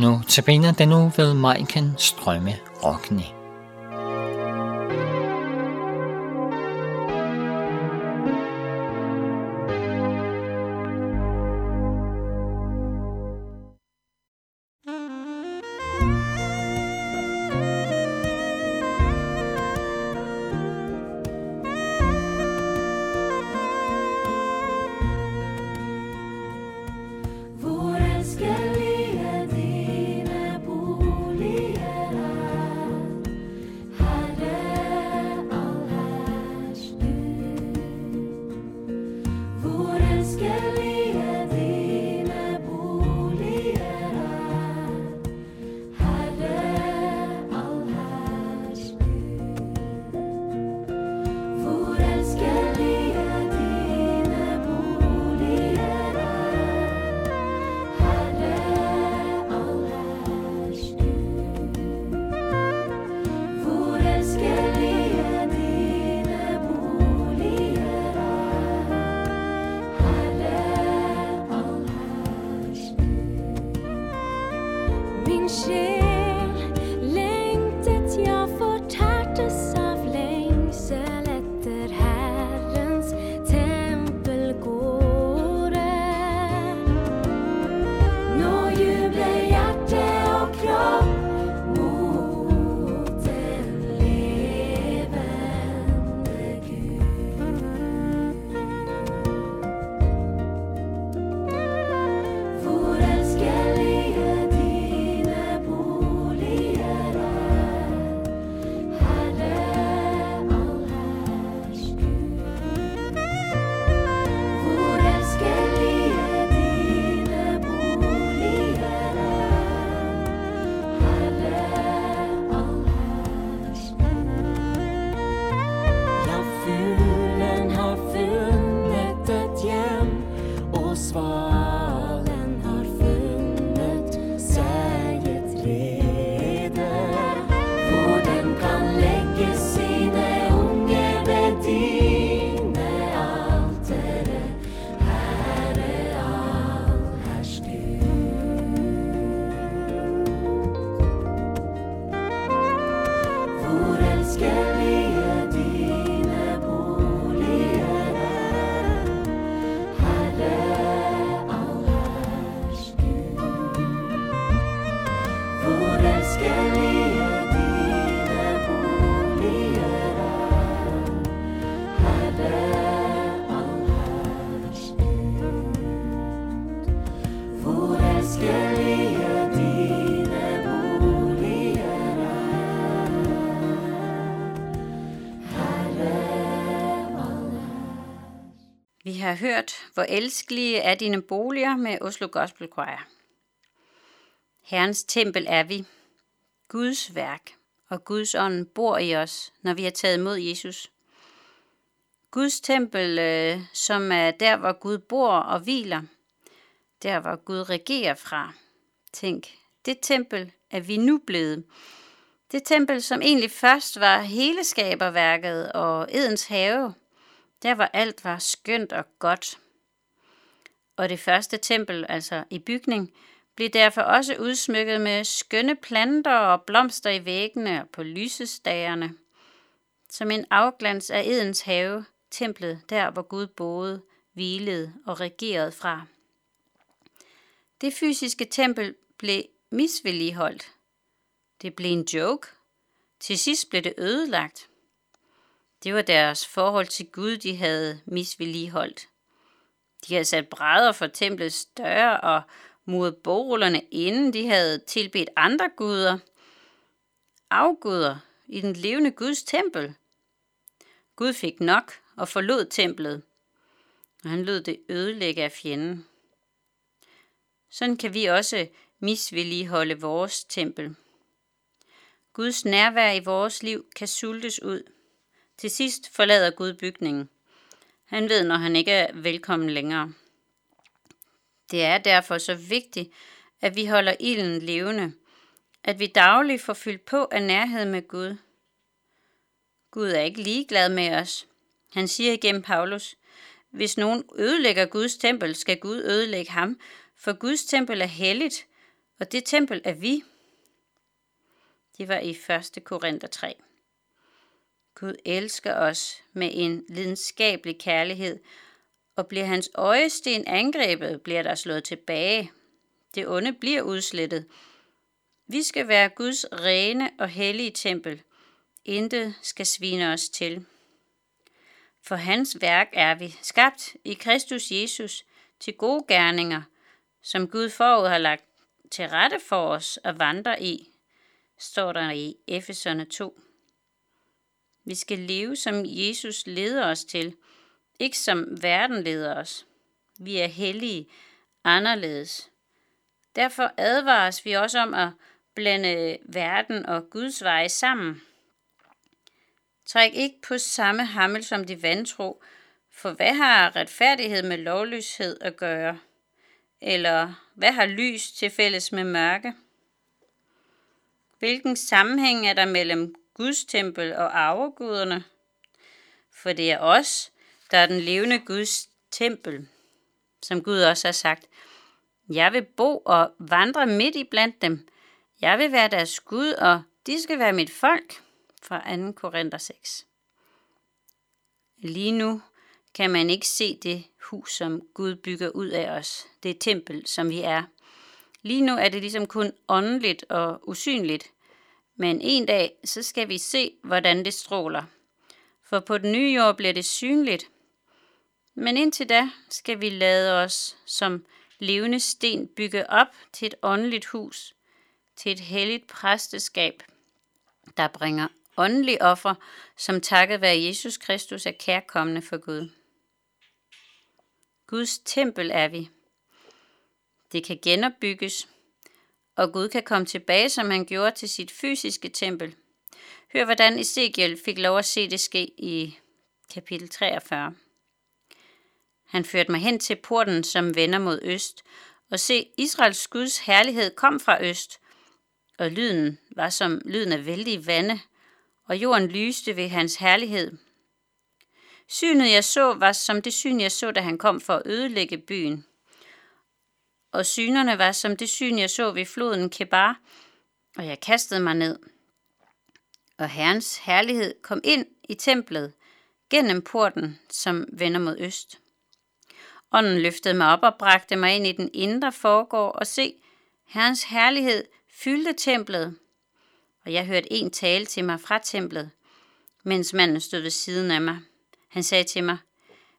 Nu tabiner den nu ved Majken Strømme Rockne. Vi har hørt, hvor elskelige er dine boliger med Oslo Gospel Choir. Herrens tempel er vi, Guds værk, og Guds ånd bor i os, når vi har taget imod Jesus. Guds tempel, øh, som er der, hvor Gud bor og hviler, der hvor Gud regerer fra. Tænk, det tempel er vi nu blevet. Det tempel, som egentlig først var hele skaberværket og Edens have, der hvor alt var skønt og godt. Og det første tempel, altså i bygning, blev derfor også udsmykket med skønne planter og blomster i væggene og på lysestagerne. Som en afglans af Edens have, templet der, hvor Gud boede, hvilede og regerede fra. Det fysiske tempel blev misvedligeholdt. Det blev en joke. Til sidst blev det ødelagt. Det var deres forhold til Gud, de havde misvedligeholdt. De havde sat brædder for templets døre og muret bogrullerne inden de havde tilbedt andre guder. Afguder i den levende Guds tempel. Gud fik nok og forlod templet, og han lod det ødelægge af fjenden. Sådan kan vi også misvedligeholde vores tempel. Guds nærvær i vores liv kan sultes ud – til sidst forlader Gud bygningen. Han ved, når han ikke er velkommen længere. Det er derfor så vigtigt, at vi holder ilden levende, at vi dagligt får fyldt på af nærhed med Gud. Gud er ikke ligeglad med os. Han siger igennem Paulus, hvis nogen ødelægger Guds tempel, skal Gud ødelægge ham, for Guds tempel er helligt, Og det tempel er vi. Det var i 1. Korinther 3. Gud elsker os med en lidenskabelig kærlighed, og bliver hans øjesten angrebet, bliver der slået tilbage. Det onde bliver udslettet. Vi skal være Guds rene og hellige tempel. Intet skal svine os til. For hans værk er vi, skabt i Kristus Jesus til gode gerninger, som Gud forud har lagt til rette for os at vandre i, står der i Efeserne 2. Vi skal leve, som Jesus leder os til, ikke som verden leder os. Vi er hellige, anderledes. Derfor advares vi også om at blande verden og Guds veje sammen. Træk ikke på samme hammel som de vantro, for hvad har retfærdighed med lovløshed at gøre? Eller hvad har lys til fælles med mørke? Hvilken sammenhæng er der mellem Guds tempel og arveguderne? For det er os, der er den levende Guds tempel, som Gud også har sagt. Jeg vil bo og vandre midt i blandt dem. Jeg vil være deres Gud, og de skal være mit folk. Fra 2. Korinther 6. Lige nu kan man ikke se det hus, som Gud bygger ud af os. Det tempel, som vi er. Lige nu er det ligesom kun åndeligt og usynligt. Men en dag, så skal vi se, hvordan det stråler. For på den nye jord bliver det synligt. Men indtil da skal vi lade os som levende sten bygge op til et åndeligt hus, til et helligt præsteskab, der bringer åndelige offer, som takket være Jesus Kristus er kærkommende for Gud. Guds tempel er vi. Det kan genopbygges, og Gud kan komme tilbage, som han gjorde til sit fysiske tempel. Hør, hvordan Ezekiel fik lov at se det ske i kapitel 43. Han førte mig hen til porten, som vender mod øst, og se, Israels Guds herlighed kom fra øst, og lyden var som lyden af vældige vande, og jorden lyste ved hans herlighed. Synet jeg så var som det syn jeg så, da han kom for at ødelægge byen. Og synerne var som det syn jeg så ved floden Kebar, og jeg kastede mig ned. Og Herrens herlighed kom ind i templet gennem porten, som vender mod øst. Ånden løftede mig op og bragte mig ind i den indre forgård og se, Herrens herlighed fyldte templet, og jeg hørte en tale til mig fra templet, mens manden stod ved siden af mig. Han sagde til mig,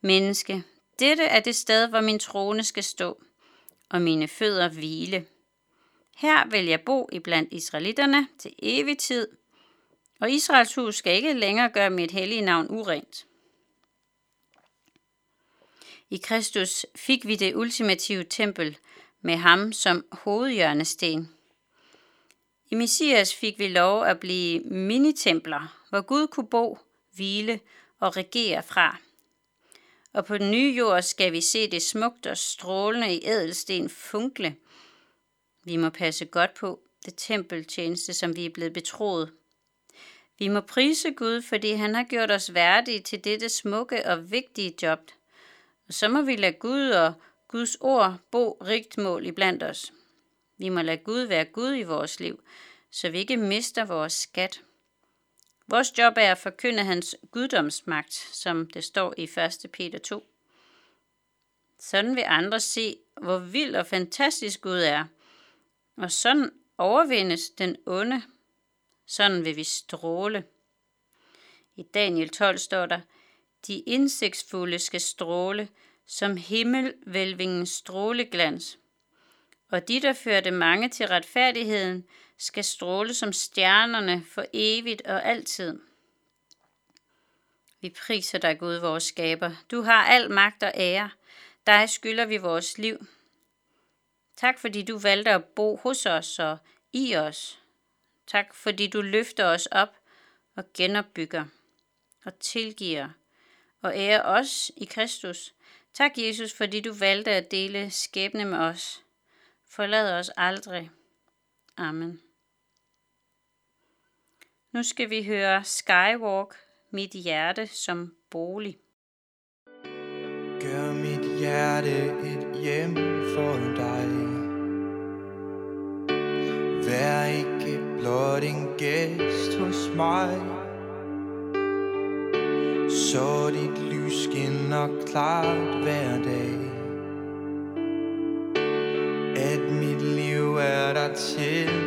Menneske, dette er det sted, hvor min trone skal stå, og mine fødder hvile. Her vil jeg bo i blandt israelitterne til evig tid, og Israels hus skal ikke længere gøre mit hellige navn urent. I Kristus fik vi det ultimative tempel med ham som hovedhjørnesten. I Messias fik vi lov at blive minitempler, hvor Gud kunne bo, hvile og regere fra. Og på den nye jord skal vi se det smukt og strålende i ædelsten funkle. Vi må passe godt på det tempeltjeneste, som vi er blevet betroet. Vi må prise Gud, fordi han har gjort os værdige til dette smukke og vigtige job. Og så må vi lade Gud og Guds ord bo rigt mål os. Vi må lade Gud være Gud i vores liv, så vi ikke mister vores skat. Vores job er at forkynde hans guddomsmagt, som det står i 1. Peter 2. Sådan vil andre se, hvor vild og fantastisk Gud er. Og sådan overvindes den onde. Sådan vil vi stråle. I Daniel 12 står der, de indsigtsfulde skal stråle som himmelvælvingens stråleglans og de, der førte mange til retfærdigheden, skal stråle som stjernerne for evigt og altid. Vi priser dig, Gud, vores skaber. Du har al magt og ære. Dig skylder vi vores liv. Tak, fordi du valgte at bo hos os og i os. Tak, fordi du løfter os op og genopbygger og tilgiver og ærer os i Kristus. Tak, Jesus, fordi du valgte at dele skæbne med os. Forlad os aldrig. Amen. Nu skal vi høre Skywalk, mit hjerte som bolig. Gør mit hjerte et hjem for dig. Vær ikke blot en gæst hos mig Så dit lys skinner klart hver dag At mit liv er der til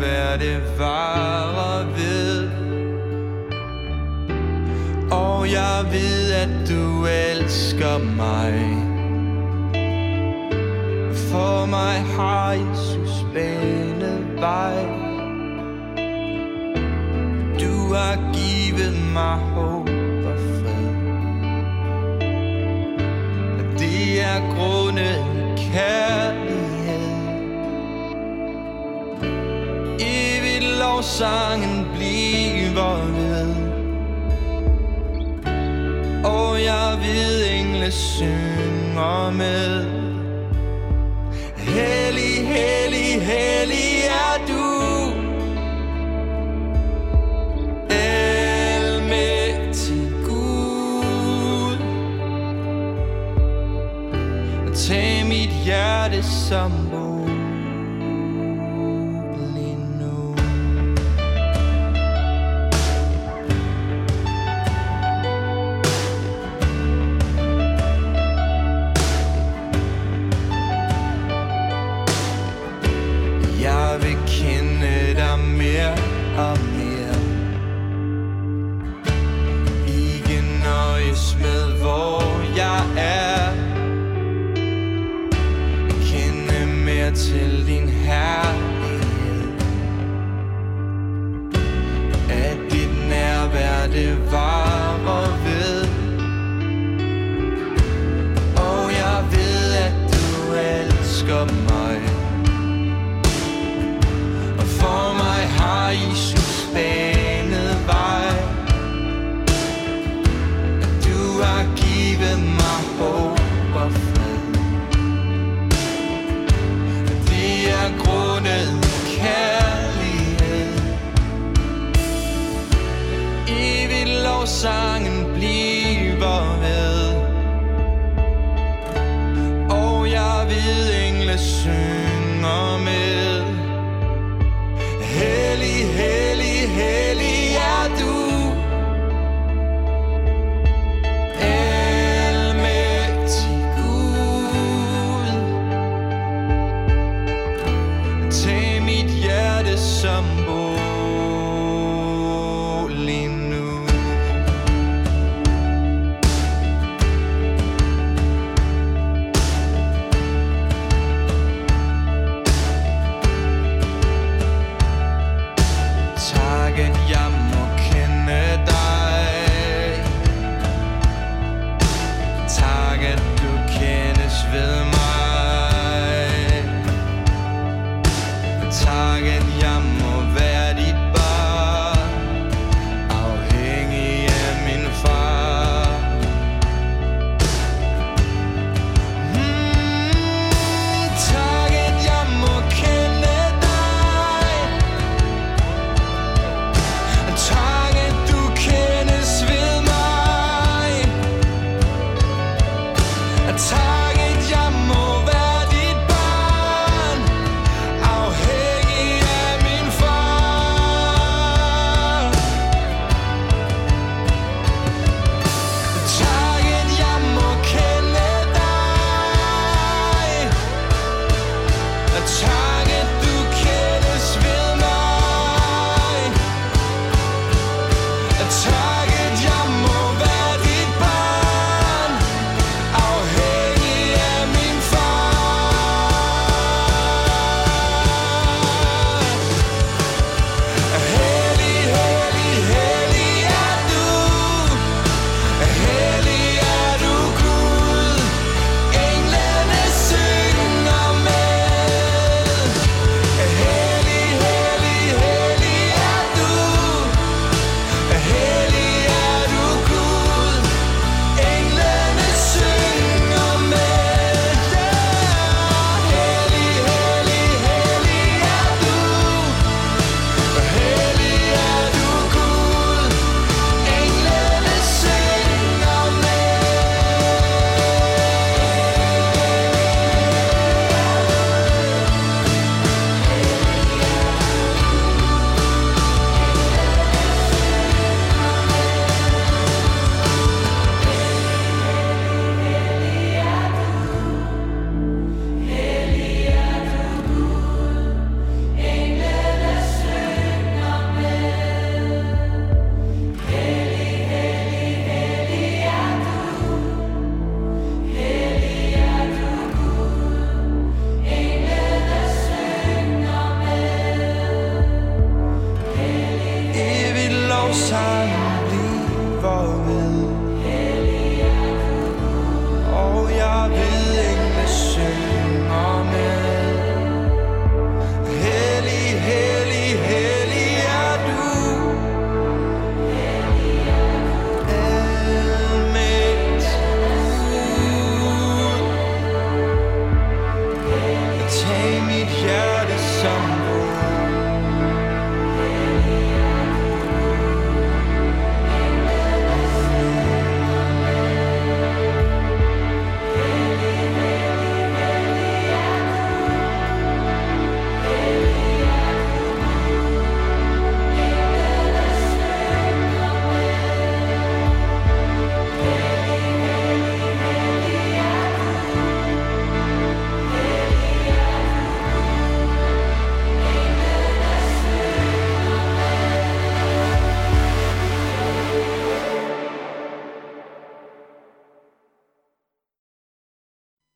hvad det varer ved Og jeg ved at du elsker mig. For mig har Jesus banet vej. Du har givet mig håb og fred. Og det er grundet Evigt lovsangen bliver ved Og jeg ved engle synger med. Hellig, hellig, hellig er du. Almægtig Gud. Tag mit hjerte som